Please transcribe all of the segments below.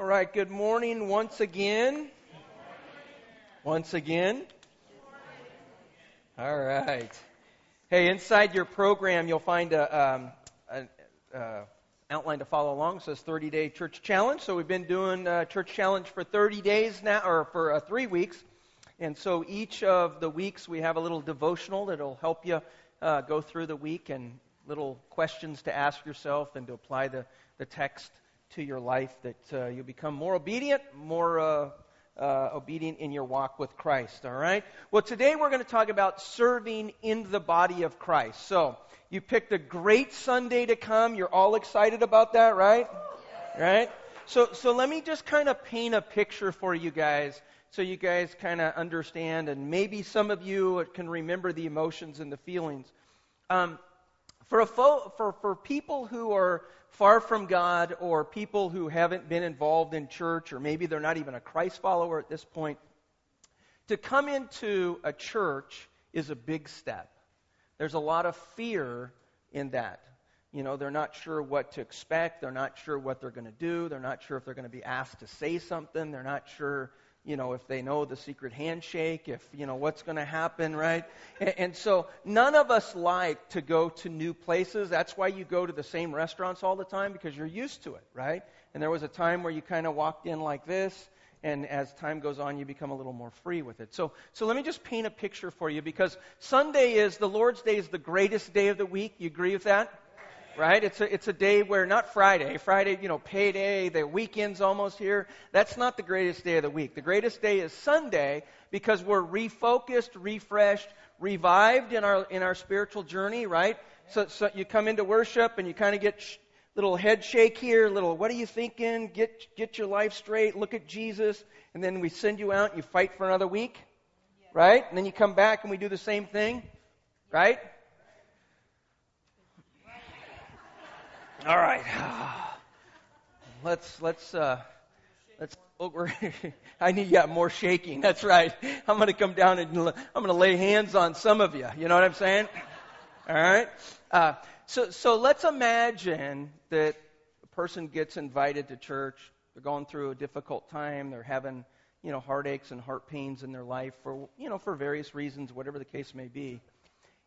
All right, good morning once again. Once again. All right. Hey, inside your program, you'll find a, um, an uh, outline to follow along. It says 30 Day Church Challenge. So we've been doing uh, Church Challenge for 30 days now, or for uh, three weeks. And so each of the weeks we have a little devotional that'll help you uh, go through the week and little questions to ask yourself and to apply the, the text to your life that uh, you become more obedient, more uh, uh, obedient in your walk with Christ. All right? Well, today we're going to talk about serving in the body of Christ. So, you picked a great Sunday to come. You're all excited about that, right? Right? So, so let me just kind of paint a picture for you guys so you guys kind of understand, and maybe some of you can remember the emotions and the feelings. Um, for, fo- for, for people who are far from God or people who haven't been involved in church or maybe they're not even a Christ follower at this point, to come into a church is a big step. There's a lot of fear in that. You know, they're not sure what to expect. They're not sure what they're going to do. They're not sure if they're going to be asked to say something. They're not sure you know, if they know the secret handshake, if, you know, what's going to happen, right? And, and, so none of us like to go to new places. That's why you go to the same restaurants all the time because you're used to it, right? And there was a time where you kind of walked in like this, and as time goes on, you become a little more free with it. So, so let me just paint a picture for you because Sunday is, the Lord's Day is the greatest day of the week. You agree with that? Right? It's a, it's a day where, not Friday, Friday, you know, payday, the weekend's almost here. That's not the greatest day of the week. The greatest day is Sunday because we're refocused, refreshed, revived in our, in our spiritual journey, right? So, so you come into worship and you kind of get sh- little head shake here, little, what are you thinking? Get, get your life straight, look at Jesus, and then we send you out and you fight for another week, right? And then you come back and we do the same thing, right? All right. Let's let's uh, let's. Oh, I need yeah more shaking. That's right. I'm going to come down and I'm going to lay hands on some of you. You know what I'm saying? All right. Uh, so so let's imagine that a person gets invited to church. They're going through a difficult time. They're having you know heartaches and heart pains in their life for you know for various reasons, whatever the case may be,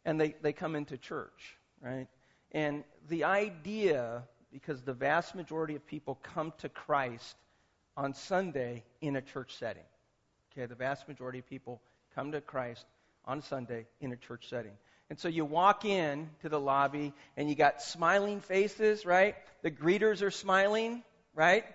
and they they come into church, right? And the idea, because the vast majority of people come to Christ on Sunday in a church setting. Okay, the vast majority of people come to Christ on Sunday in a church setting. And so you walk in to the lobby and you got smiling faces, right? The greeters are smiling, right?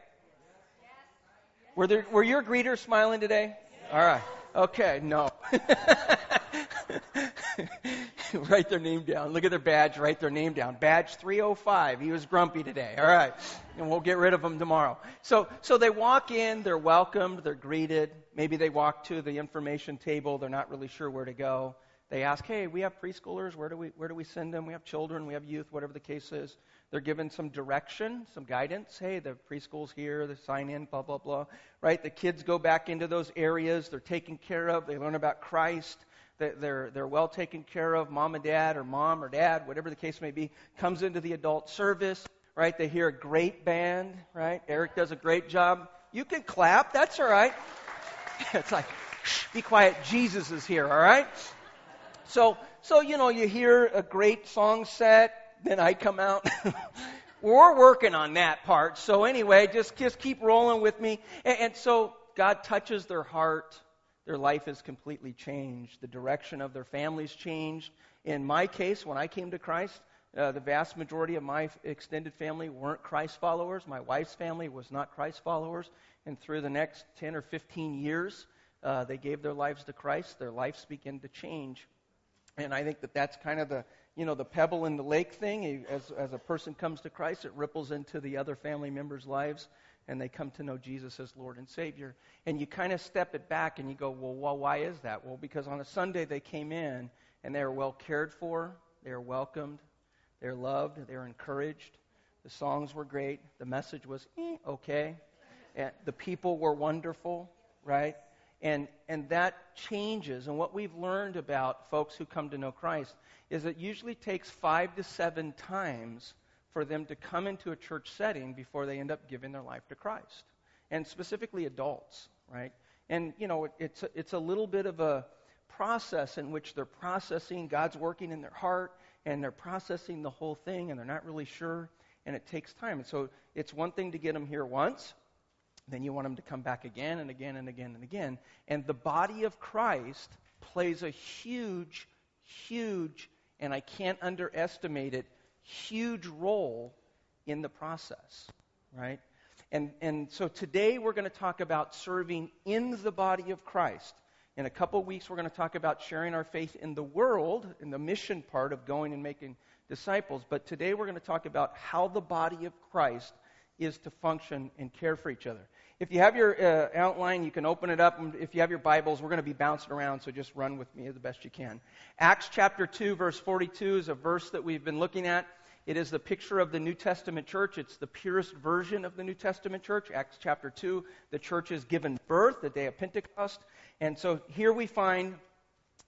Were there were your greeters smiling today? All right. Okay, no. write their name down. Look at their badge, write their name down. Badge 305. He was grumpy today. All right. And we'll get rid of him tomorrow. So, so they walk in, they're welcomed, they're greeted. Maybe they walk to the information table, they're not really sure where to go. They ask, hey, we have preschoolers. Where do we, where do we send them? We have children, we have youth, whatever the case is. They're given some direction, some guidance. Hey, the preschool's here, they sign in, blah, blah, blah. Right? The kids go back into those areas. They're taken care of. They learn about Christ they're, they're well taken care of. Mom and dad, or mom or dad, whatever the case may be, comes into the adult service, right? They hear a great band, right? Eric does a great job. You can clap, that's all right. it's like, shh, be quiet, Jesus is here, all right? So, so, you know, you hear a great song set, then I come out. We're working on that part. So anyway, just, just keep rolling with me. And, and so God touches their heart their life is completely changed. The direction of their families changed. In my case, when I came to Christ, uh, the vast majority of my extended family weren't Christ followers. My wife's family was not Christ followers. And through the next 10 or 15 years, uh, they gave their lives to Christ. Their lives began to change. And I think that that's kind of the, you know, the pebble in the lake thing. As, as a person comes to Christ, it ripples into the other family members' lives and they come to know Jesus as Lord and Savior. And you kind of step it back and you go, well, well, why is that? Well, because on a Sunday they came in and they were well cared for, they were welcomed, they were loved, they were encouraged. The songs were great, the message was eh, okay, and the people were wonderful, right? And, and that changes. And what we've learned about folks who come to know Christ is it usually takes five to seven times for them to come into a church setting before they end up giving their life to Christ. and specifically adults, right? And, you know, it's, it's a little bit of a process in which they're processing, God's working in their heart, and they're processing the whole thing, and they're not really sure, and it takes time. And so it's one thing to get them here once, then you want them to come back again and again and again and again. And the body of Christ plays a huge, huge, and I can't underestimate it, huge role in the process, right? And, and so today we're going to talk about serving in the body of Christ. In a couple weeks, we're going to talk about sharing our faith in the world, in the mission part of going and making disciples. But today we're going to talk about how the body of Christ is to function and care for each other. If you have your uh, outline, you can open it up. If you have your Bibles, we're going to be bouncing around, so just run with me as best you can. Acts chapter 2, verse 42 is a verse that we've been looking at. It is the picture of the New Testament church. It's the purest version of the New Testament church. Acts chapter 2, the church is given birth, the day of Pentecost. And so here we find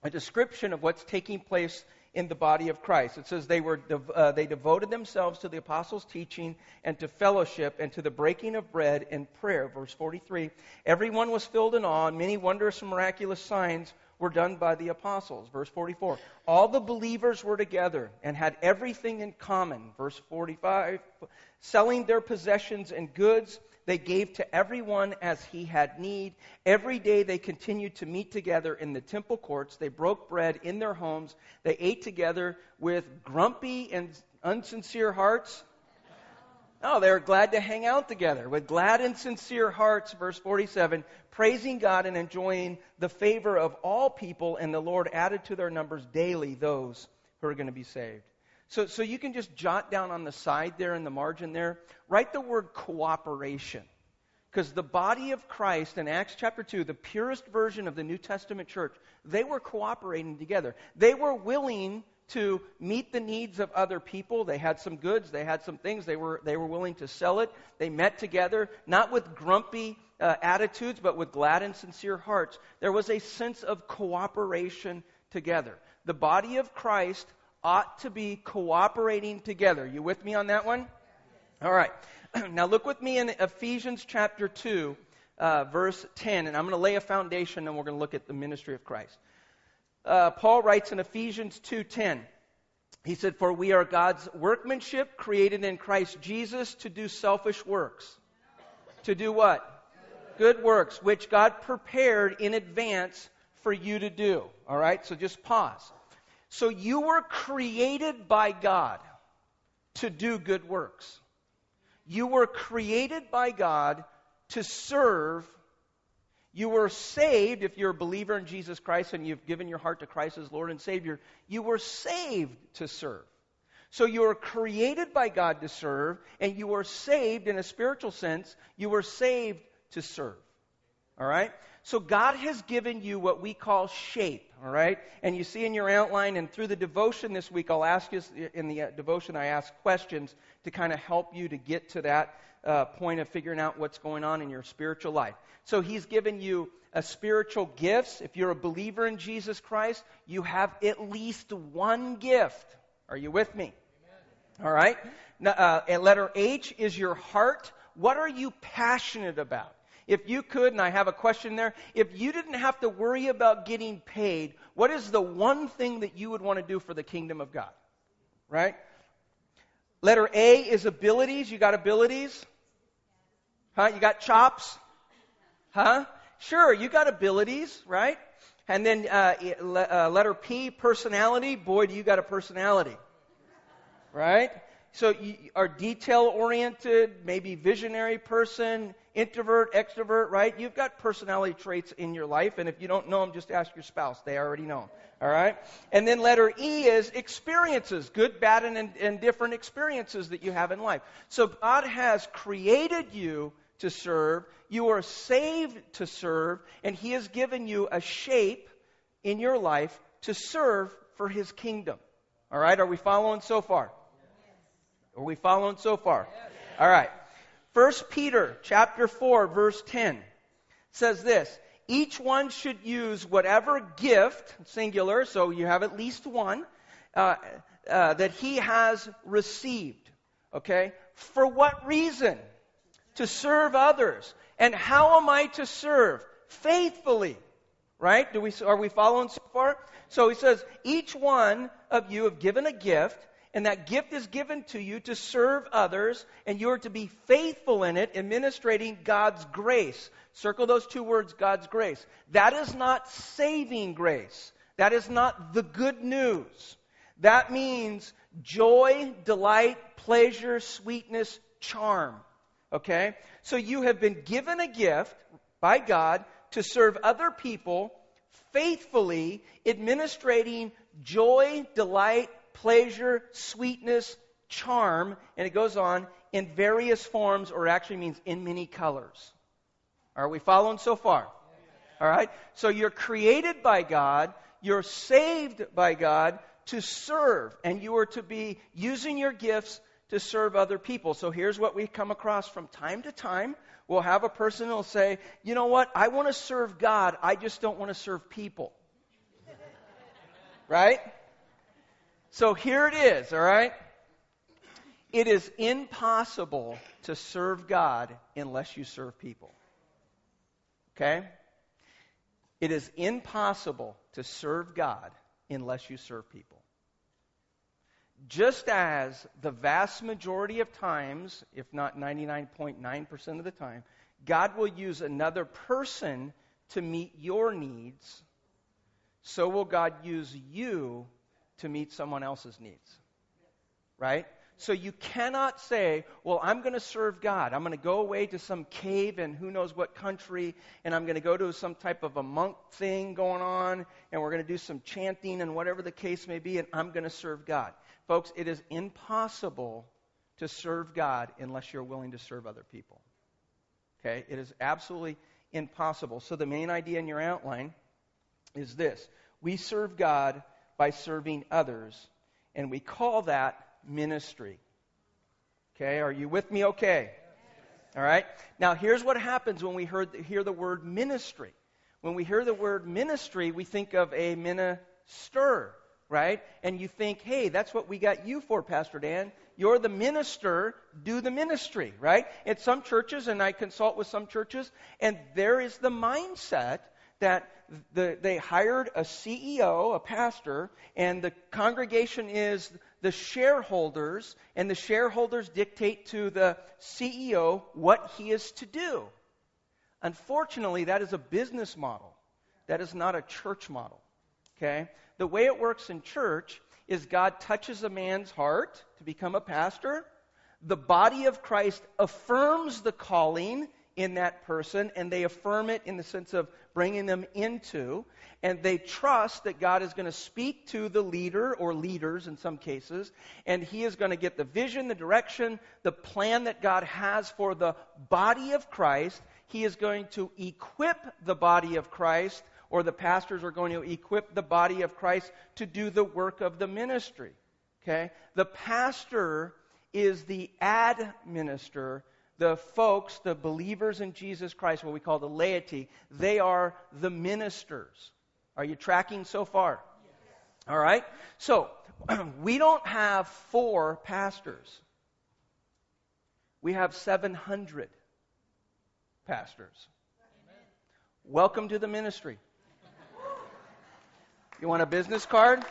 a description of what's taking place in the body of Christ. It says they, were, uh, they devoted themselves to the apostles' teaching and to fellowship and to the breaking of bread and prayer. Verse 43 Everyone was filled in awe, and many wondrous and miraculous signs were done by the apostles. Verse 44. All the believers were together and had everything in common. Verse 45. Selling their possessions and goods, they gave to everyone as he had need. Every day they continued to meet together in the temple courts. They broke bread in their homes. They ate together with grumpy and unsincere hearts Oh, no, they were glad to hang out together with glad and sincere hearts, verse 47, praising God and enjoying the favor of all people, and the Lord added to their numbers daily those who are going to be saved. So, so you can just jot down on the side there in the margin there, write the word cooperation. Because the body of Christ in Acts chapter 2, the purest version of the New Testament church, they were cooperating together. They were willing to meet the needs of other people. They had some goods, they had some things, they were, they were willing to sell it. They met together, not with grumpy uh, attitudes, but with glad and sincere hearts. There was a sense of cooperation together. The body of Christ ought to be cooperating together. You with me on that one? All right. now look with me in Ephesians chapter 2, uh, verse 10, and I'm going to lay a foundation and we're going to look at the ministry of Christ uh, Paul writes in Ephesians 2:10. He said, "For we are God's workmanship, created in Christ Jesus to do selfish works." To do what? Good works, which God prepared in advance for you to do. All right? So just pause. So you were created by God to do good works. You were created by God to serve you were saved, if you're a believer in Jesus Christ and you've given your heart to Christ as Lord and Savior, you were saved to serve. So you were created by God to serve, and you were saved in a spiritual sense. You were saved to serve. All right? So God has given you what we call shape, all right? And you see in your outline and through the devotion this week, I'll ask you, in the uh, devotion, I ask questions to kind of help you to get to that uh, point of figuring out what's going on in your spiritual life. So He's given you a spiritual gifts. If you're a believer in Jesus Christ, you have at least one gift. Are you with me? Amen. All right? Now, uh, letter H is your heart. What are you passionate about? If you could, and I have a question there, if you didn't have to worry about getting paid, what is the one thing that you would want to do for the kingdom of God? Right? Letter A is abilities. You got abilities? Huh? You got chops? Huh? Sure, you got abilities, right? And then uh, uh, letter P, personality. Boy, do you got a personality. Right? So you are detail oriented, maybe visionary person, introvert, extrovert, right? You've got personality traits in your life, and if you don't know them, just ask your spouse. They already know. All right? And then letter E is experiences, good, bad, and, and different experiences that you have in life. So God has created you to serve. You are saved to serve, and He has given you a shape in your life to serve for His kingdom. All right, are we following so far? Are we following so far? All right. First Peter chapter 4 verse 10 says this, each one should use whatever gift, singular, so you have at least one, uh, uh, that he has received. Okay? For what reason? To serve others And how am I to serve? Faithfully. Right? Do we, are we following so far? So he says, each one of you have given a gift, and that gift is given to you to serve others, and you are to be faithful in it, administrating God's grace. Circle those two words, God's grace. That is not saving grace. That is not the good news. That means joy, delight, pleasure, sweetness, charm. Okay? So you have been given a gift by God to serve other people faithfully, administrating joy, delight, pleasure, sweetness, charm, and it goes on in various forms, or actually means in many colors. Are we following so far? All right? So you're created by God, you're saved by God to serve, and you are to be using your gifts to serve other people. So here's what we come across from time to time. We'll have a person who'll say, You know what? I want to serve God, I just don't want to serve people. right? So here it is, all right? It is impossible to serve God unless you serve people. Okay? It is impossible to serve God unless you serve people. Just as the vast majority of times, if not 99.9% of the time, God will use another person to meet your needs, so will God use you to meet someone else's needs. Right? So you cannot say, well, I'm going to serve God. I'm going to go away to some cave in who knows what country, and I'm going to go to some type of a monk thing going on, and we're going to do some chanting and whatever the case may be, and I'm going to serve God. Folks, it is impossible to serve God unless you're willing to serve other people. Okay? It is absolutely impossible. So the main idea in your outline is this we serve God by serving others, and we call that ministry. Okay, are you with me okay? All right. Now, here's what happens when we heard, hear the word ministry. When we hear the word ministry, we think of a minister, right? And you think, hey, that's what we got you for, Pastor Dan. You're the minister, do the ministry, right? At some churches, and I consult with some churches, and there is the mindset that the, they hired a CEO, a pastor, and the congregation is the shareholders, and the shareholders dictate to the CEO what he is to do. Unfortunately, that is a business model. That is not a church model. Okay? The way it works in church is God touches a man's heart to become a pastor. The body of Christ affirms the calling in that person, and they affirm it in the sense of bringing them into, and they trust that God is going to speak to the leader or leaders in some cases, and he is going to get the vision, the direction, the plan that God has for the body of Christ. He is going to equip the body of Christ, or the pastors are going to equip the body of Christ to do the work of the ministry. Okay? The pastor is the ad minister the folks, the believers in Jesus Christ, what we call the laity, they are the ministers. Are you tracking so far? Yes. All right. So, we don't have four pastors. We have 700 pastors. Amen. Welcome to the ministry. You want a business card?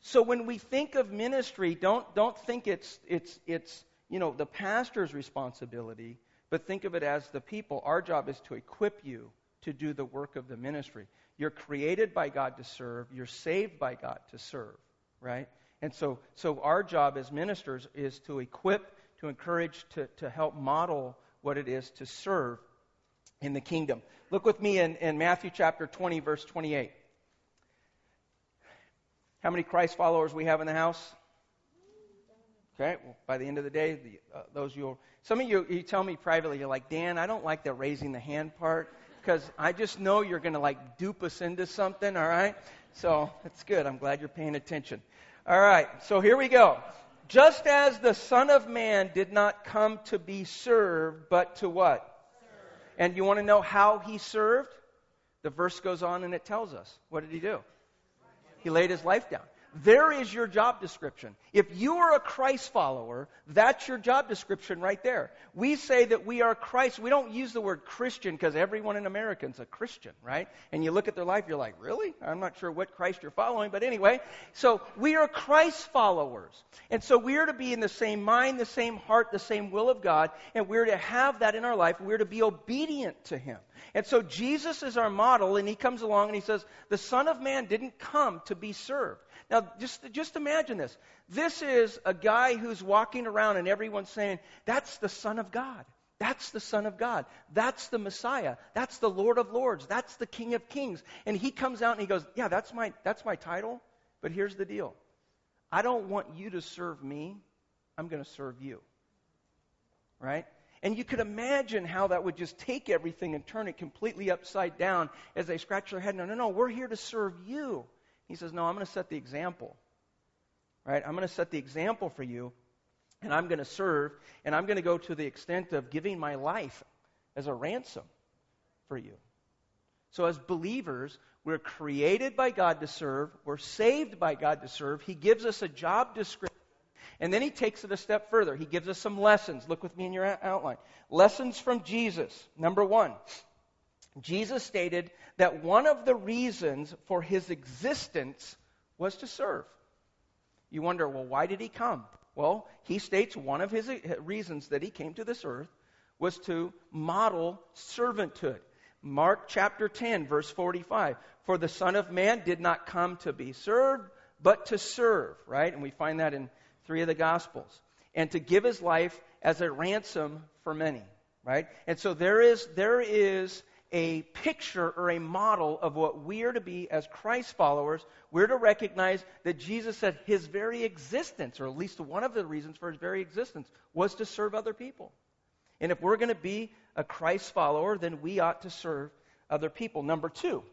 So when we think of ministry, don't, don't think it's, it's, it's you know, the pastor's responsibility, but think of it as the people. Our job is to equip you to do the work of the ministry. You're created by God to serve, you're saved by God to serve, right? And so, so our job as ministers is to equip, to encourage, to, to help model what it is to serve in the kingdom. Look with me in, in Matthew chapter 20, verse 28. How many Christ followers we have in the house? Okay, well, by the end of the day, the, uh, those you some of you, you tell me privately, you're like, Dan, I don't like the raising the hand part because I just know you're going to like dupe us into something, all right? So that's good. I'm glad you're paying attention. All right, so here we go. Just as the Son of Man did not come to be served, but to what? And you want to know how he served? The verse goes on and it tells us. What did he do? He laid his life down. There is your job description. If you are a Christ follower, that's your job description right there. We say that we are Christ. We don't use the word Christian because everyone in America is a Christian, right? And you look at their life, you're like, really? I'm not sure what Christ you're following, but anyway. So we are Christ followers. And so we are to be in the same mind, the same heart, the same will of God, and we're to have that in our life. We're to be obedient to Him. And so Jesus is our model, and He comes along and He says, the Son of Man didn't come to be served. Now, just, just imagine this. This is a guy who's walking around and everyone's saying, that's the Son of God. That's the Son of God. That's the Messiah. That's the Lord of Lords. That's the King of Kings. And he comes out and he goes, Yeah, that's my, that's my title. But here's the deal I don't want you to serve me. I'm going to serve you. Right? And you could imagine how that would just take everything and turn it completely upside down as they scratch their head. No, no, no, we're here to serve you. He says, No, I'm going to set the example. Right? I'm going to set the example for you, and I'm going to serve, and I'm going to go to the extent of giving my life as a ransom for you. So, as believers, we're created by God to serve, we're saved by God to serve. He gives us a job description. And then he takes it a step further. He gives us some lessons. Look with me in your outline. Lessons from Jesus. Number one, Jesus stated that one of the reasons for his existence was to serve. You wonder, well, why did he come? Well, he states one of his eh, reasons that he came to this earth was to model servanthood. Mark chapter 10, verse 45. For the Son of Man did not come to be served, but to serve, right? And we find that in three of the Gospels. And to give his life as a ransom for many, right? And so there is, there is a picture or a model of what we are to be as Christ followers. We're to recognize that Jesus said his very existence, or at least one of the reasons for his very existence, was to serve other people. And if we're going to be a Christ follower, then we ought to serve other people. Number two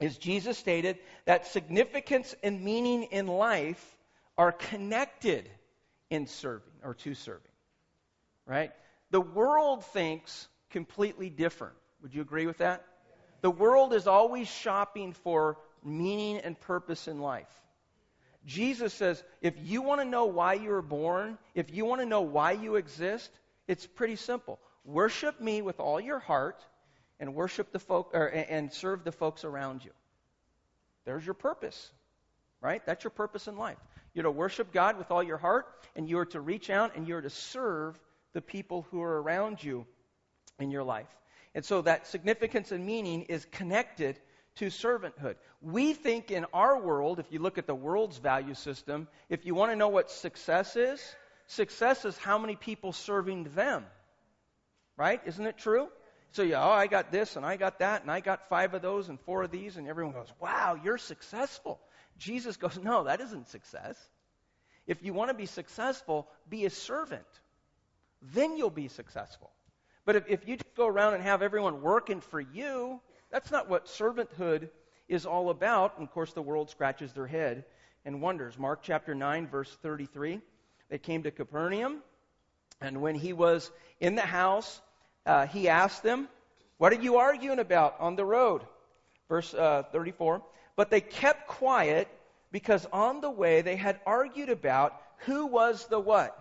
is Jesus stated that significance and meaning in life are connected in serving or to serving. Right? The world thinks completely different. Would you agree with that? The world is always shopping for meaning and purpose in life. Jesus says, if you want to know why you were born, if you want to know why you exist, it's pretty simple. Worship me with all your heart and worship the folk or, and serve the folks around you. There's your purpose. Right? That's your purpose in life. You're to worship God with all your heart and you are to reach out and you're to serve the people who are around you in your life. And so that significance and meaning is connected to servanthood. We think in our world, if you look at the world's value system, if you want to know what success is, success is how many people serving them. Right? Isn't it true? So, yeah, oh, I got this and I got that and I got five of those and four of these, and everyone goes, wow, you're successful. Jesus goes, no, that isn't success. If you want to be successful, be a servant. Then you'll be successful. But if, if you just go around and have everyone working for you, that's not what servanthood is all about. And of course, the world scratches their head and wonders. Mark chapter 9, verse 33. They came to Capernaum, and when he was in the house, uh, he asked them, What are you arguing about on the road? Verse uh, 34. But they kept quiet because on the way they had argued about who was the what?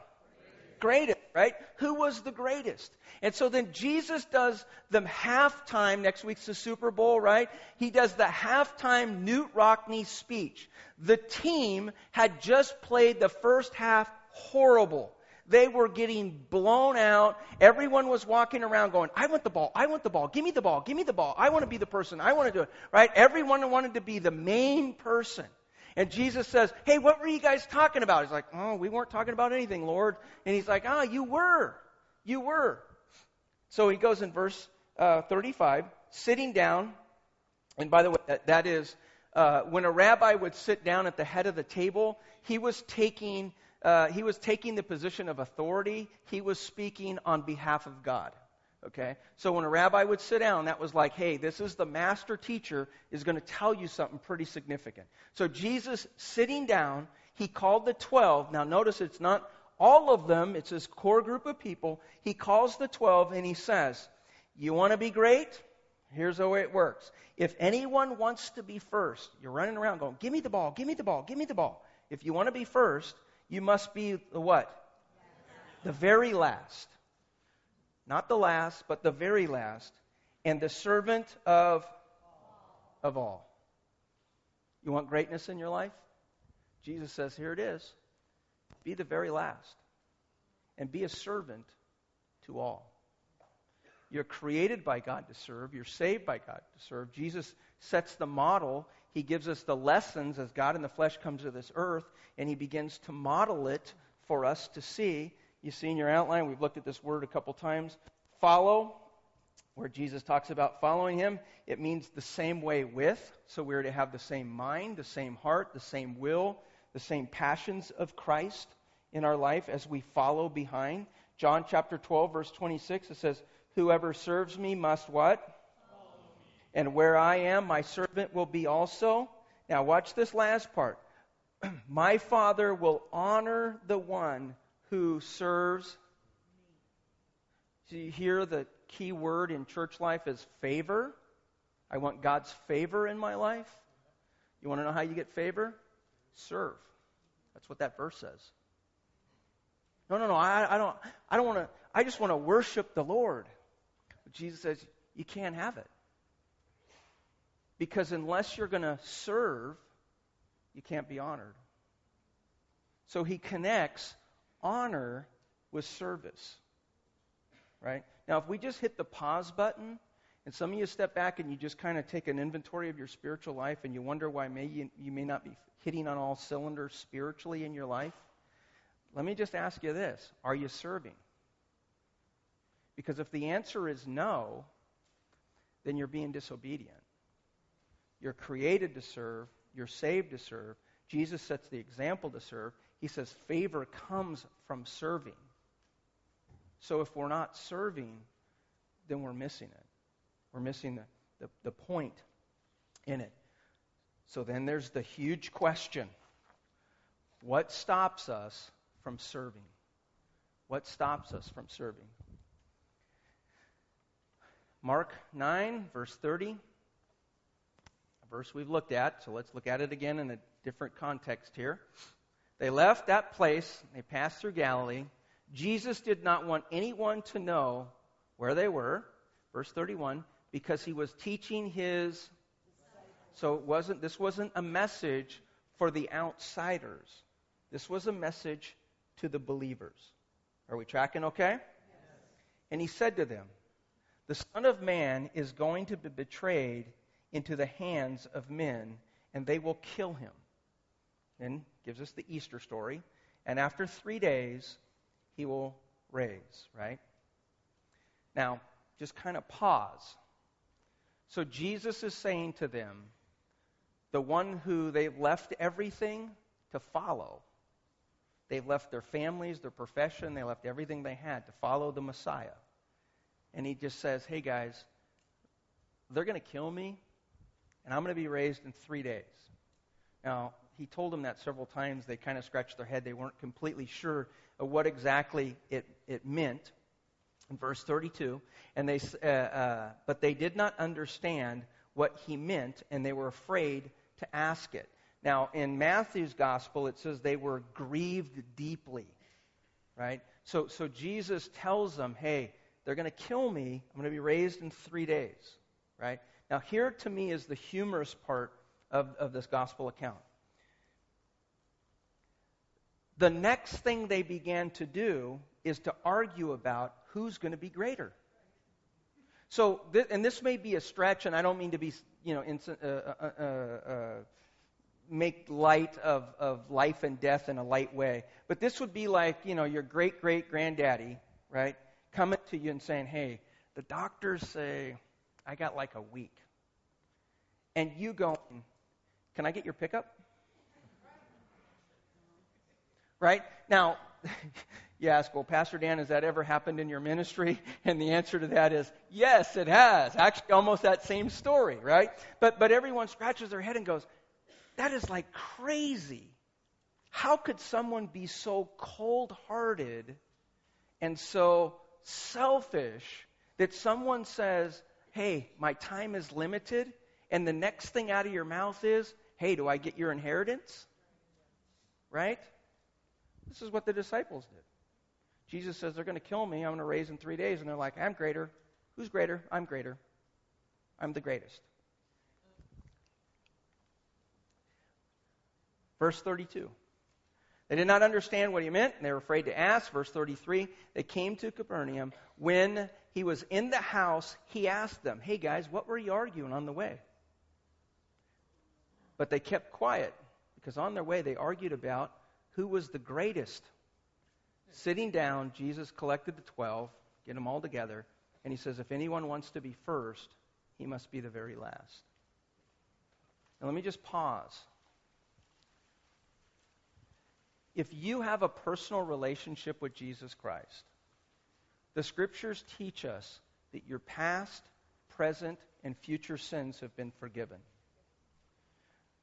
Greatest, right? Who was the greatest? And so then Jesus does the halftime, next week's the Super Bowl, right? He does the halftime Knute Rockne speech. The team had just played the first half horrible. They were getting blown out. Everyone was walking around going, I want the ball. I want the ball. Give me the ball. Give me the ball. I want to be the person. I want to do it. Right? Everyone wanted to be the main person. And Jesus says, Hey, what were you guys talking about? He's like, Oh, we weren't talking about anything, Lord. And he's like, Ah, oh, you were. You were. So he goes in verse uh, 35, sitting down. And by the way, that, that is uh, when a rabbi would sit down at the head of the table, he was taking uh, he was taking the position of authority. He was speaking on behalf of God. Okay? So when a rabbi would sit down, that was like, hey, this is the master teacher is going to tell you something pretty significant. So Jesus sitting down, he called the 12. Now notice it's not all of them, it's his core group of people. He calls the 12 and he says, You want to be great? Here's the way it works. If anyone wants to be first, you're running around going, Give me the ball, give me the ball, give me the ball. If you want to be first, you must be the what? The very last. Not the last, but the very last. And the servant of, of all. You want greatness in your life? Jesus says, Here it is. Be the very last. And be a servant to all. You're created by God to serve. You're saved by God to serve. Jesus sets the model. He gives us the lessons as God in the flesh comes to this earth, and He begins to model it for us to see. You see in your outline, we've looked at this word a couple times. Follow, where Jesus talks about following Him, it means the same way with. So we're to have the same mind, the same heart, the same will, the same passions of Christ in our life as we follow behind. John chapter 12, verse 26, it says, Whoever serves me must what? And where I am, my servant will be also. Now, watch this last part. my Father will honor the one who serves. Do you hear the key word in church life is favor? I want God's favor in my life. You want to know how you get favor? Serve. That's what that verse says. No, no, no. I, I don't. I don't want to. I just want to worship the Lord. But Jesus says you can't have it because unless you're going to serve, you can't be honored. So he connects honor with service. Right? Now, if we just hit the pause button, and some of you step back and you just kind of take an inventory of your spiritual life and you wonder why may you, you may not be hitting on all cylinders spiritually in your life, let me just ask you this Are you serving? Because if the answer is no, then you're being disobedient. You're created to serve, you're saved to serve. Jesus sets the example to serve. He says favor comes from serving. So if we're not serving, then we're missing it. We're missing the, the, the point in it. So then there's the huge question what stops us from serving? What stops us from serving? Mark 9, verse 30, a verse we've looked at, so let's look at it again in a different context here. They left that place, they passed through Galilee. Jesus did not want anyone to know where they were, verse 31, because he was teaching his so it wasn't this wasn't a message for the outsiders. This was a message to the believers. Are we tracking okay? Yes. And he said to them, The Son of Man is going to be betrayed into the hands of men, and they will kill him. Then gives us the Easter story. And after three days, he will raise, right? Now, just kind of pause. So Jesus is saying to them, the one who they left everything to follow, They've left their families, their profession, they left everything they had to follow the Messiah. And he just says, hey guys, they're going to kill me, and I'm going to be raised in three days. Now, he told them that several times. They kind of scratched their head. They weren't completely sure of what exactly it, it meant. In verse 32, and they, uh, uh, but they did not understand what he meant, and they were afraid to ask it. Now, in Matthew's gospel, it says they were grieved deeply, right? So, so Jesus tells them, hey, they're going to kill me. I'm going to be raised in three days, right? Now, here to me is the humorous part of, of this gospel account. The next thing they began to do is to argue about who's going to be greater. So, th- and this may be a stretch, and I don't mean to be, you know, uh, uh, uh, uh make light of, of life and death in a light way. But this would be like, you know, your great great granddaddy, right, coming to you and saying, hey, the doctors say I got like a week. And you going, can I get your pickup? Right? Now, you ask, well, Pastor Dan, has that ever happened in your ministry? And the answer to that is, yes, it has. Actually, almost that same story, right? But, but everyone scratches their head and goes, that is like crazy. How could someone be so cold hearted and so selfish that someone says, hey, my time is limited, and the next thing out of your mouth is, hey, do I get your inheritance? Right? This is what the disciples did. Jesus says, they're going to kill me. I'm going to raise in three days. And they're like, I'm greater. Who's greater? I'm greater. I'm the greatest. Verse 32. They did not understand what he meant, and they were afraid to ask. Verse 33 They came to Capernaum. When he was in the house, he asked them, Hey guys, what were you arguing on the way? But they kept quiet because on their way they argued about who was the greatest. Sitting down, Jesus collected the twelve, get them all together, and he says, If anyone wants to be first, he must be the very last. Now let me just pause if you have a personal relationship with Jesus Christ, the scriptures teach us that your past, present, and future sins have been forgiven.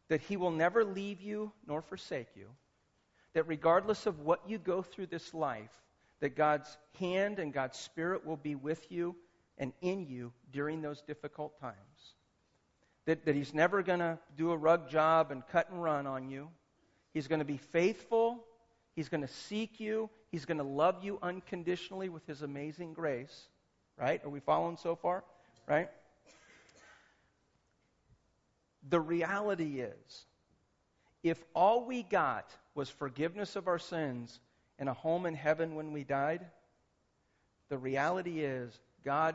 That he will never leave you nor forsake you. That regardless of what you go through this life, that God's hand and God's spirit will be with you and in you during those difficult times. That, that he's never going to do a rug job and cut and run on you He's going to be faithful. He's going to seek you. He's going to love you unconditionally with his amazing grace. Right? Are we following so far? Right? The reality is, if all we got was forgiveness of our sins and a home in heaven when we died, the reality is God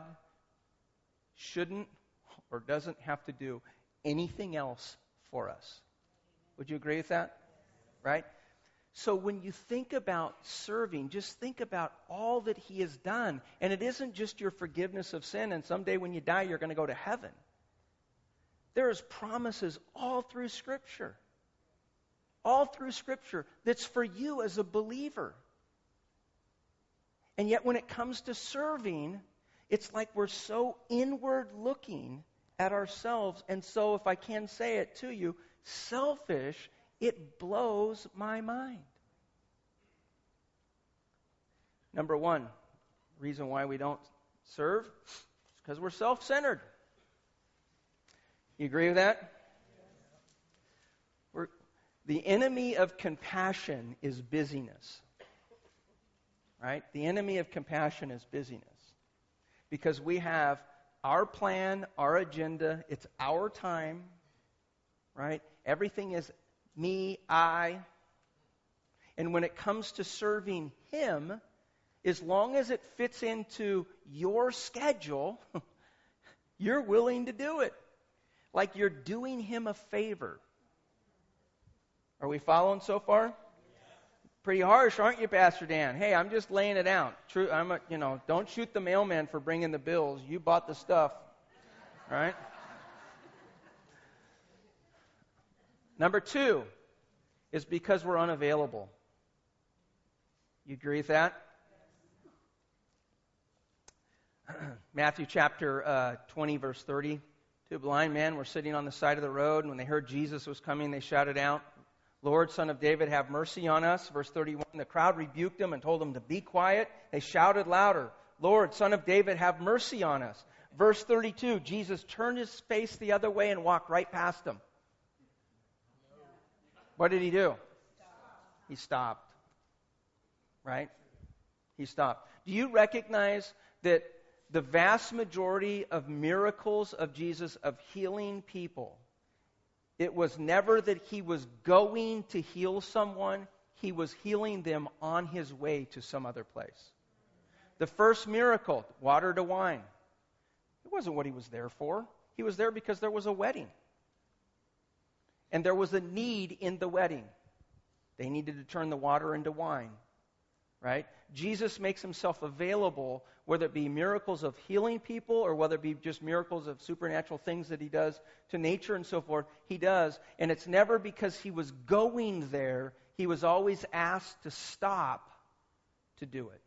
shouldn't or doesn't have to do anything else for us. Would you agree with that? right? So when you think about serving, just think about all that He has done. And it isn't just your forgiveness of sin, and someday when you die, you're going to go to heaven. There's promises all through Scripture. All through Scripture that's for you as a believer. And yet, when it comes to serving, it's like we're so inward looking at ourselves, and so, if I can say it to you, selfish it blows my mind. Number one, reason why we don't serve is because we're self centered. You agree with that? The enemy of compassion is busyness. Right? The enemy of compassion is busyness. Because we have our plan, our agenda, it's our time, right? Everything is me, I. And when it comes to serving Him, as long as it fits into your schedule, you're willing to do it. Like you're doing Him a favor. Are we following so far? Pretty harsh, aren't you, Pastor Dan? Hey, I'm just laying it out. True, I'm a, you know, don't shoot the mailman for bringing the bills. You bought the stuff, right? Number two is because we're unavailable. You agree with that? Matthew chapter uh, 20, verse 30. Two blind men were sitting on the side of the road, and when they heard Jesus was coming, they shouted out, Lord, son of David, have mercy on us. Verse 31. The crowd rebuked them and told them to be quiet. They shouted louder, Lord, son of David, have mercy on us. Verse 32. Jesus turned his face the other way and walked right past them. What did he do? He stopped. Right? He stopped. Do you recognize that the vast majority of miracles of Jesus, of healing people, it was never that he was going to heal someone, he was healing them on his way to some other place. The first miracle, water to wine, it wasn't what he was there for. He was there because there was a wedding and there was a need in the wedding. They needed to turn the water into wine. Right? Jesus makes himself available, whether it be miracles of healing people or whether it be just miracles of supernatural things that he does to nature and so forth. He does. And it's never because he was going there, he was always asked to stop to do it.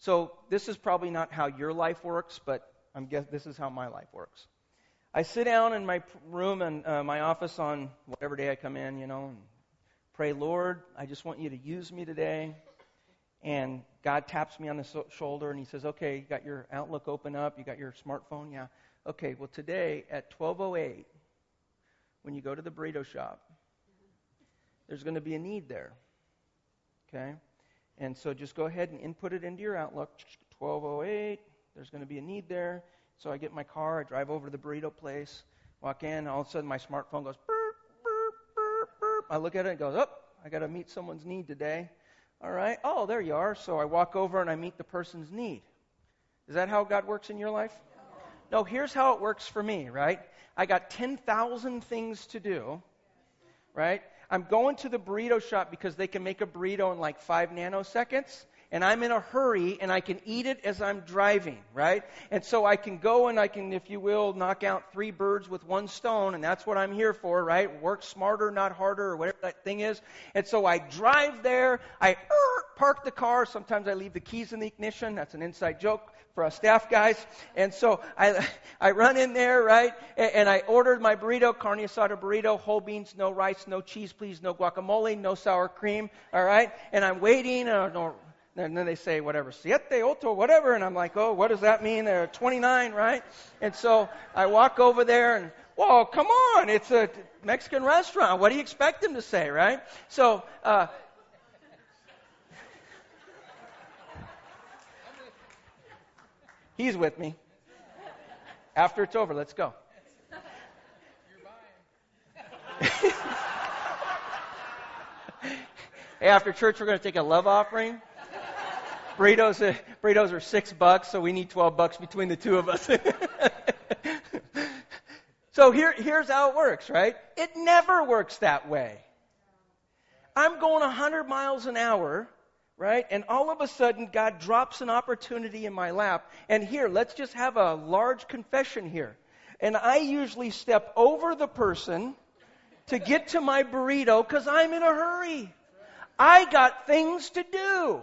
So, this is probably not how your life works, but I'm guess this is how my life works. I sit down in my room and uh, my office on whatever day I come in, you know, and pray, Lord, I just want you to use me today. and God taps me on the so- shoulder and He says, "Okay, you got your Outlook open up. You got your smartphone. Yeah. Okay. Well, today at 12:08, when you go to the burrito shop, there's going to be a need there. Okay. And so just go ahead and input it into your Outlook. 12:08. There's going to be a need there. So I get in my car. I drive over to the burrito place. Walk in. All of a sudden, my smartphone goes burp. I look at it and goes, "Oh, I got to meet someone's need today." All right. Oh, there you are. So I walk over and I meet the person's need. Is that how God works in your life? No, here's how it works for me, right? I got 10,000 things to do, right? I'm going to the burrito shop because they can make a burrito in like five nanoseconds and I'm in a hurry and I can eat it as I'm driving, right? And so I can go and I can, if you will, knock out three birds with one stone, and that's what I'm here for, right? Work smarter, not harder, or whatever that thing is. And so I drive there, I er, park the car. Sometimes I leave the keys in the ignition. That's an inside joke for us staff guys. And so I, I run in there, right? And, and I ordered my burrito, carne asada burrito, whole beans, no rice, no cheese, please, no guacamole, no sour cream, all right? And I'm waiting, and I don't and then they say whatever, siete, ocho, whatever. And I'm like, oh, what does that mean? They're 29, right? And so I walk over there and, whoa, come on. It's a Mexican restaurant. What do you expect them to say, right? So, uh, he's with me. After it's over, let's go. hey, after church, we're going to take a love offering burritos, uh, burritos are six bucks, so we need 12 bucks between the two of us. so here, here's how it works, right? It never works that way. I'm going 100 miles an hour, right? And all of a sudden, God drops an opportunity in my lap. And here, let's just have a large confession here. And I usually step over the person to get to my burrito because I'm in a hurry. I got things to do.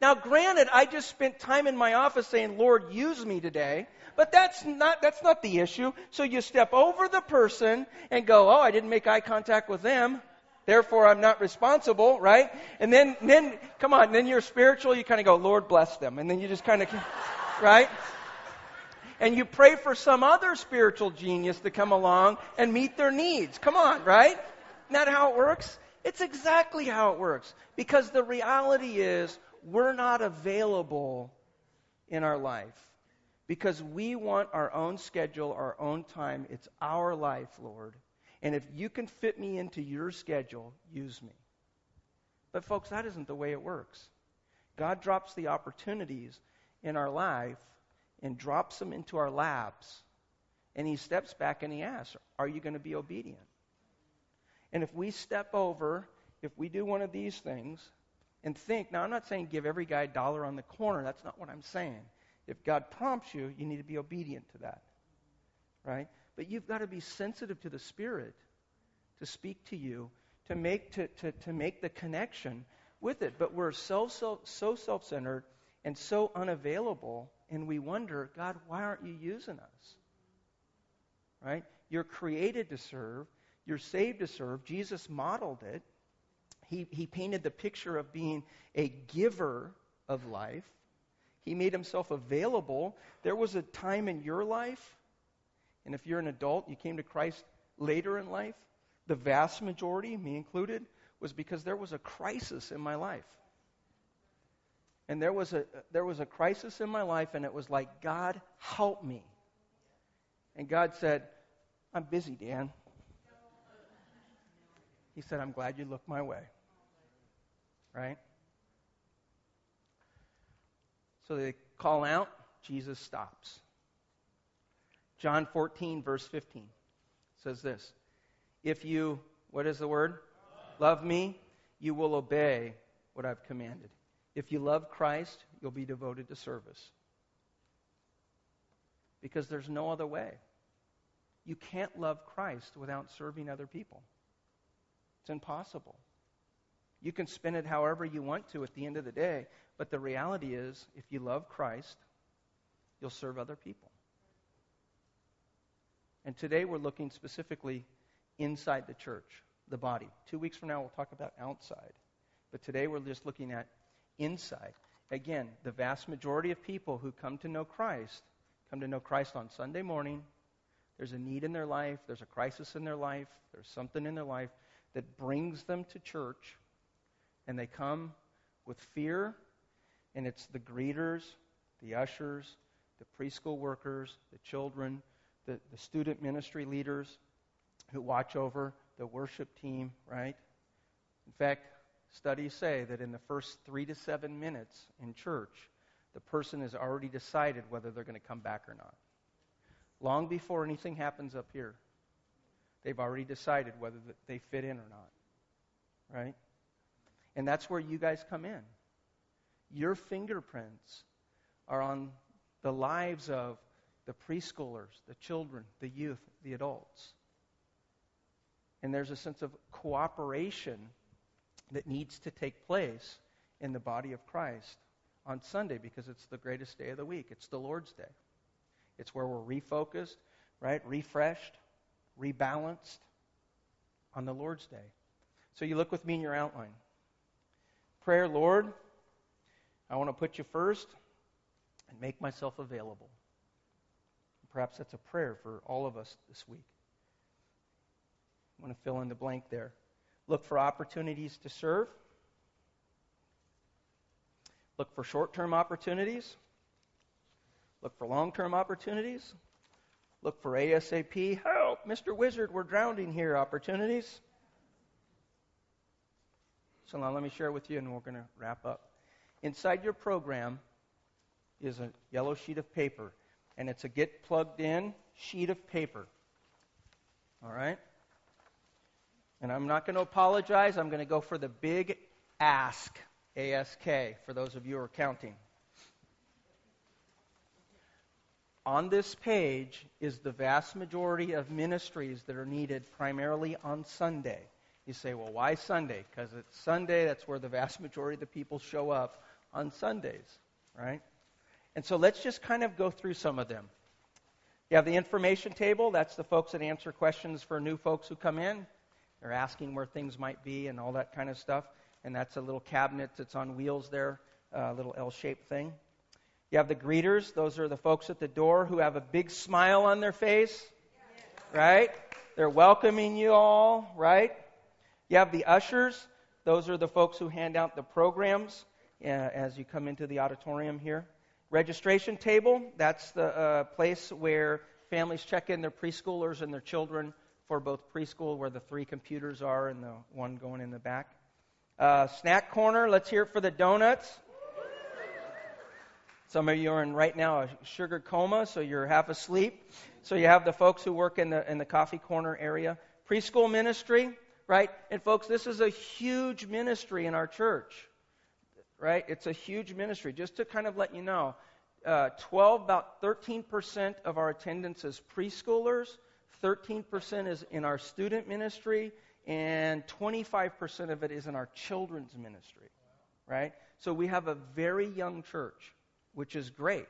Now, granted, I just spent time in my office saying, Lord, use me today. But that's not, that's not the issue. So you step over the person and go, oh, I didn't make eye contact with them. Therefore, I'm not responsible, right? And then, then, come on, then you're spiritual. You kind of go, Lord, bless them. And then you just kind of, right? And you pray for some other spiritual genius to come along and meet their needs. Come on, right? Isn't that how it works? It's exactly how it works. Because the reality is, we're not available in our life because we want our own schedule, our own time. It's our life, Lord. And if you can fit me into your schedule, use me. But, folks, that isn't the way it works. God drops the opportunities in our life and drops them into our laps. And He steps back and He asks, Are you going to be obedient? And if we step over, if we do one of these things, and think. Now, I'm not saying give every guy a dollar on the corner. That's not what I'm saying. If God prompts you, you need to be obedient to that. Right? But you've got to be sensitive to the Spirit to speak to you, to make, to, to, to make the connection with it. But we're so, so, so self centered and so unavailable, and we wonder, God, why aren't you using us? Right? You're created to serve, you're saved to serve. Jesus modeled it. He, he painted the picture of being a giver of life. He made himself available. There was a time in your life, and if you're an adult, you came to Christ later in life, the vast majority, me included, was because there was a crisis in my life. And there was a there was a crisis in my life, and it was like, God, help me. And God said, I'm busy, Dan. He said, I'm glad you looked my way right? So they call out, Jesus stops. John 14, verse 15 says this If you, what is the word? Love me, you will obey what I've commanded. If you love Christ, you'll be devoted to service. Because there's no other way. You can't love Christ without serving other people. It's impossible. You can spin it however you want to at the end of the day, but the reality is, if you love Christ, you'll serve other people. And today we're looking specifically inside the church, the body. Two weeks from now, we'll talk about outside. But today we're just looking at inside. Again, the vast majority of people who come to know Christ come to know Christ on Sunday morning. There's a need in their life, there's a crisis in their life, there's something in their life that brings them to church, and they come with fear, and it's the greeters, the ushers, the preschool workers, the children, the, the student ministry leaders who watch over the worship team, right? In fact, studies say that in the first three to seven minutes in church, the person has already decided whether they're going to come back or not. Long before anything happens up here, they've already decided whether they fit in or not. Right? And that's where you guys come in. Your fingerprints are on the lives of the preschoolers, the children, the youth, the adults. And there's a sense of cooperation that needs to take place in the body of Christ on Sunday because it's the greatest day of the week. It's the Lord's Day. It's where we're refocused, right? Refreshed, rebalanced on the Lord's Day. So you look with me in your outline. Prayer, Lord, I want to put you first and make myself available. Perhaps that's a prayer for all of us this week. I want to fill in the blank there. Look for opportunities to serve. Look for short term opportunities. Look for long term opportunities. Look for ASAP, help, Mr. Wizard, we're drowning here opportunities. So now let me share with you, and we're going to wrap up. Inside your program is a yellow sheet of paper, and it's a get plugged in sheet of paper. All right? And I'm not going to apologize. I'm going to go for the big ask, ASK, for those of you who are counting. On this page is the vast majority of ministries that are needed primarily on Sunday. You say, well, why Sunday? Because it's Sunday, that's where the vast majority of the people show up on Sundays, right? And so let's just kind of go through some of them. You have the information table, that's the folks that answer questions for new folks who come in. They're asking where things might be and all that kind of stuff. And that's a little cabinet that's on wheels there, uh, a little L shaped thing. You have the greeters. Those are the folks at the door who have a big smile on their face, right? They're welcoming you all, right? You have the ushers. Those are the folks who hand out the programs uh, as you come into the auditorium here. Registration table. That's the uh, place where families check in their preschoolers and their children for both preschool, where the three computers are and the one going in the back. Uh, snack corner, let's hear it for the donuts. Some of you are in right now a sugar coma, so you're half asleep. So you have the folks who work in the in the coffee corner area. Preschool ministry, right? And folks, this is a huge ministry in our church, right? It's a huge ministry. Just to kind of let you know, uh, 12, about 13% of our attendance is preschoolers, 13% is in our student ministry, and 25% of it is in our children's ministry, right? So we have a very young church, which is great.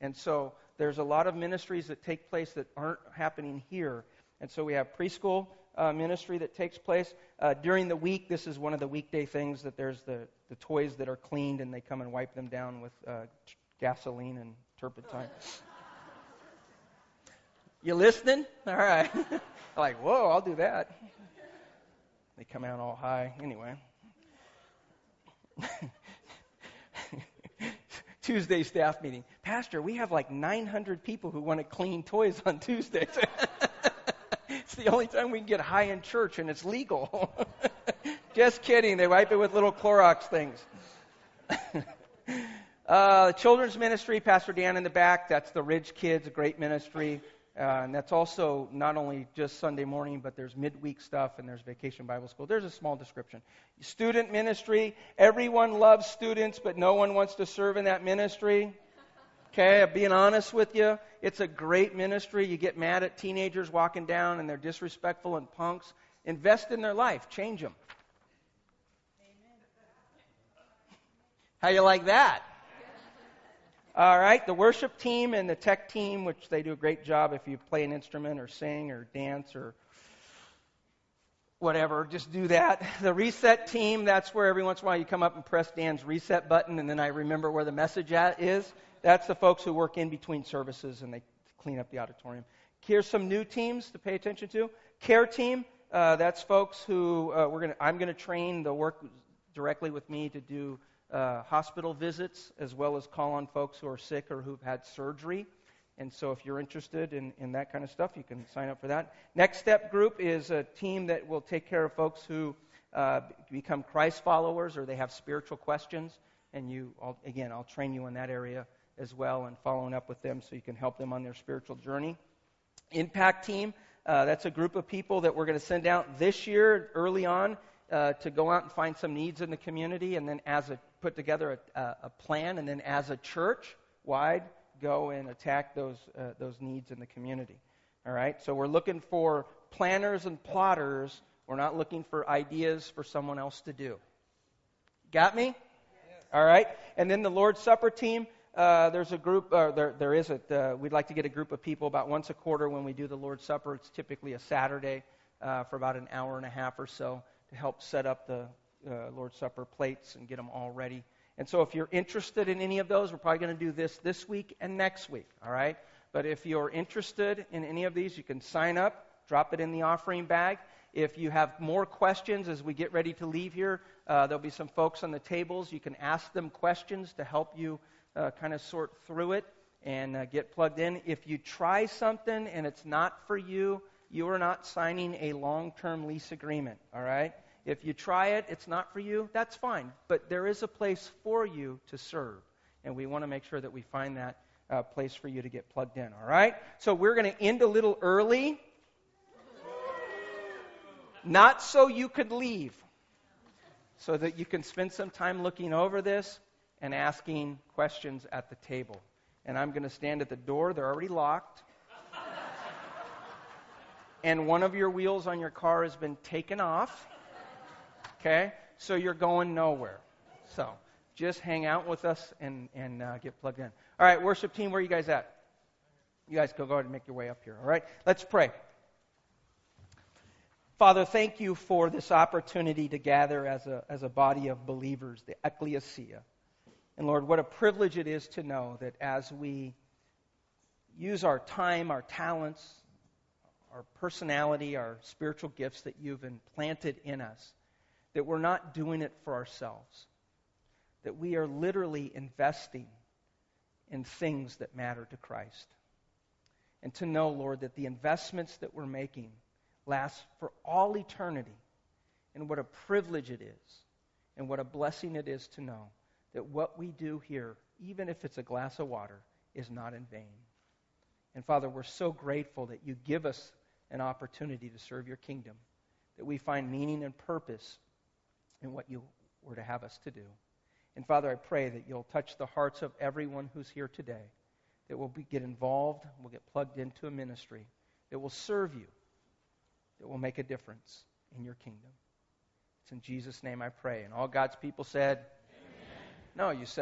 And so there's a lot of ministries that take place that aren't happening here. And so we have preschool uh, ministry that takes place. Uh, during the week, this is one of the weekday things that there's the, the toys that are cleaned and they come and wipe them down with uh, gasoline and turpentine. You listening? All right. like, whoa, I'll do that. They come out all high. Anyway. Tuesday staff meeting. Pastor, we have like 900 people who want to clean toys on Tuesdays. It's the only time we can get high in church and it's legal. Just kidding. They wipe it with little Clorox things. uh, children's ministry, Pastor Dan in the back. That's the Ridge Kids, a great ministry. Uh, and that's also not only just Sunday morning, but there's midweek stuff and there's vacation Bible school. There's a small description. Student ministry. Everyone loves students, but no one wants to serve in that ministry. Okay, being honest with you, it's a great ministry. You get mad at teenagers walking down and they're disrespectful and punks. Invest in their life, change them. How you like that? All right, the worship team and the tech team, which they do a great job if you play an instrument or sing or dance or whatever, just do that. The reset team, that's where every once in a while you come up and press Dan's reset button, and then I remember where the message at is. That's the folks who work in between services and they clean up the auditorium. Here's some new teams to pay attention to. Care team, uh, that's folks who uh, we're gonna, I'm going to train. They'll work directly with me to do uh, hospital visits as well as call on folks who are sick or who've had surgery. And so, if you're interested in, in that kind of stuff, you can sign up for that. Next Step Group is a team that will take care of folks who uh, become Christ followers or they have spiritual questions. And you, again, I'll train you in that area as well and following up with them so you can help them on their spiritual journey. Impact Team, uh, that's a group of people that we're going to send out this year early on uh, to go out and find some needs in the community and then as a put together a, a plan and then as a church wide go and attack those uh, those needs in the community. All right? So we're looking for planners and plotters. We're not looking for ideas for someone else to do. Got me? All right? And then the lord's supper team uh, there's a group, uh, there, there is a, uh, we'd like to get a group of people about once a quarter when we do the Lord's Supper. It's typically a Saturday uh, for about an hour and a half or so to help set up the uh, Lord's Supper plates and get them all ready. And so if you're interested in any of those, we're probably going to do this this week and next week, all right? But if you're interested in any of these, you can sign up, drop it in the offering bag. If you have more questions as we get ready to leave here, there'll be some folks on the tables. You can ask them questions to help you uh, kind of sort through it and uh, get plugged in. If you try something and it's not for you, you are not signing a long term lease agreement, all right? If you try it, it's not for you, that's fine. But there is a place for you to serve. And we want to make sure that we find that uh, place for you to get plugged in, all right? So we're going to end a little early. Not so you could leave, so that you can spend some time looking over this and asking questions at the table. And I'm going to stand at the door. They're already locked. and one of your wheels on your car has been taken off. Okay? So you're going nowhere. So just hang out with us and, and uh, get plugged in. All right, worship team, where are you guys at? You guys go, go ahead and make your way up here. All right? Let's pray. Father, thank you for this opportunity to gather as a, as a body of believers, the ecclesia. And Lord, what a privilege it is to know that as we use our time, our talents, our personality, our spiritual gifts that you've implanted in us, that we're not doing it for ourselves. That we are literally investing in things that matter to Christ. And to know, Lord, that the investments that we're making last for all eternity. And what a privilege it is, and what a blessing it is to know that what we do here, even if it's a glass of water, is not in vain. And Father, we're so grateful that you give us an opportunity to serve your kingdom, that we find meaning and purpose in what you were to have us to do. And Father, I pray that you'll touch the hearts of everyone who's here today, that will get involved, will get plugged into a ministry, that will serve you, that will make a difference in your kingdom. It's in Jesus' name I pray. And all God's people said, no, you said